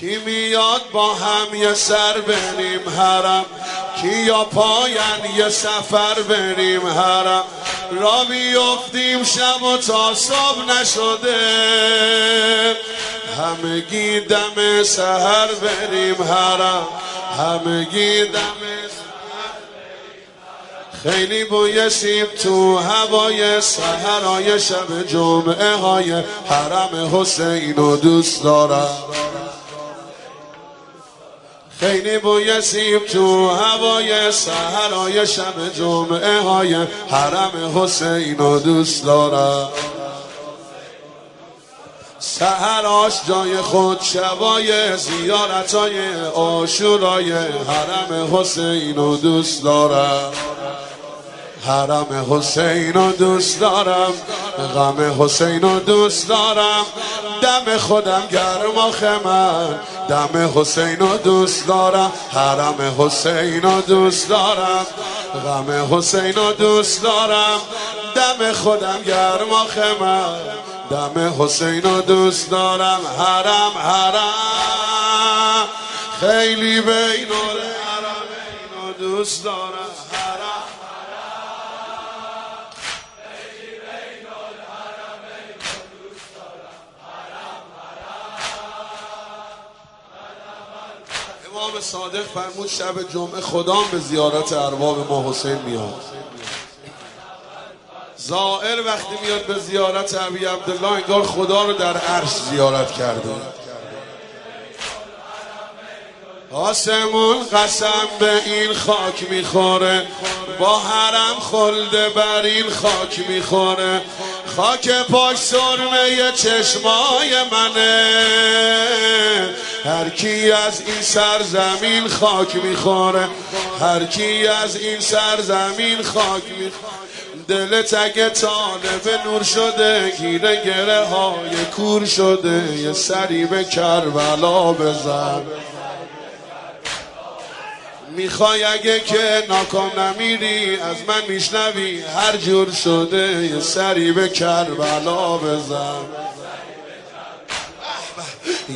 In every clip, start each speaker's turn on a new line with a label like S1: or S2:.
S1: کی میاد با هم یه سر بریم حرم؟ کی یا پاین یه سفر بریم حرم؟ را بیفتیم شب و تا صبح نشده. همگی دم سهر بریم حرم. همگی دم خیلی بوی سیب تو هوای سهرای شب جمعه های حرم حسین و دوست دارم. خیلی بوی سیب تو هوای سهرای شب جمعه های حرم حسین و دوست دارم. سهراش جای خود شبای زیارت های آشورای حرم حسین و دوست دارم. حرم حسین و دوست دارم غم حسین و دوست دارم. دم خودم گرم و خمن دم حسین دوست دارم. حرم حسین دوست دارم. غم حسین دوست دارم. دم خودم گرم و خمن دم حسین دوست دارم. حرم حرم. خیلی بین حرم دوست دارم. امام صادق فرمود شب جمعه خدام به زیارت ارباب ما حسین میاد. زائر وقتی میاد به زیارت ابی عبدالله انگار خدا رو در عرش زیارت کرده. آسمون قسم به این خاک می‌خوره با حرم خلده بر این خاک می‌خوره. خاک پاک سرمه چشمای منه. هر کی از این سرزمین خاک می‌خوره هر کی از این سرزمین خاک می‌خوره دل تگ طالب نور شده گیره گره های کور شده یه سری به کربلا بزن. می‌خوای اگه که ناکام نمیری از من میشنوی هر جور شده یه سری به کربلا بزن.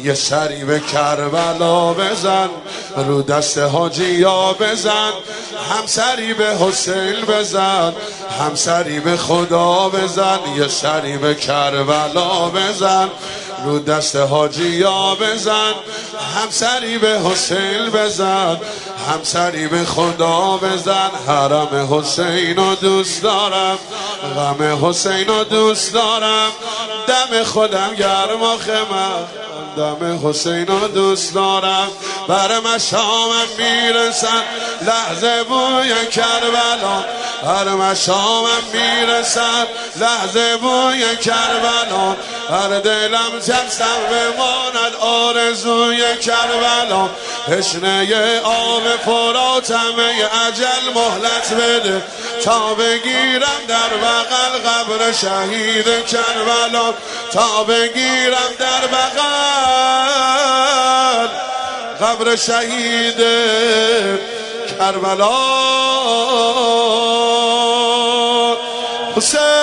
S1: یه سری به کربلا بزن رو دست حاجی یا بزن همسری به حسین بزن همسری به خدا بزن یه سری به کربلا بزن رو دست حاجی یا بزن همسری به حسین بزن همسری به خدا بزن. حرم حسین رو دوست دارم غم حسین رو دوست دارم دم خودم گرم و خمم دم حسین رو دوست دارم. بر مشامم می‌رسن. لحظه بوی کربلا. بر مشامم می‌رسن. لحظه بوی کربلا. هر دلم جستم بماند آرزوی کربلا. تشنه آب فراتمه اجل مهلت بده. تا بگیرم در بغل قبر شهید کربلا. تا بگیرم در بغل قبر شهید کربلا. حسین.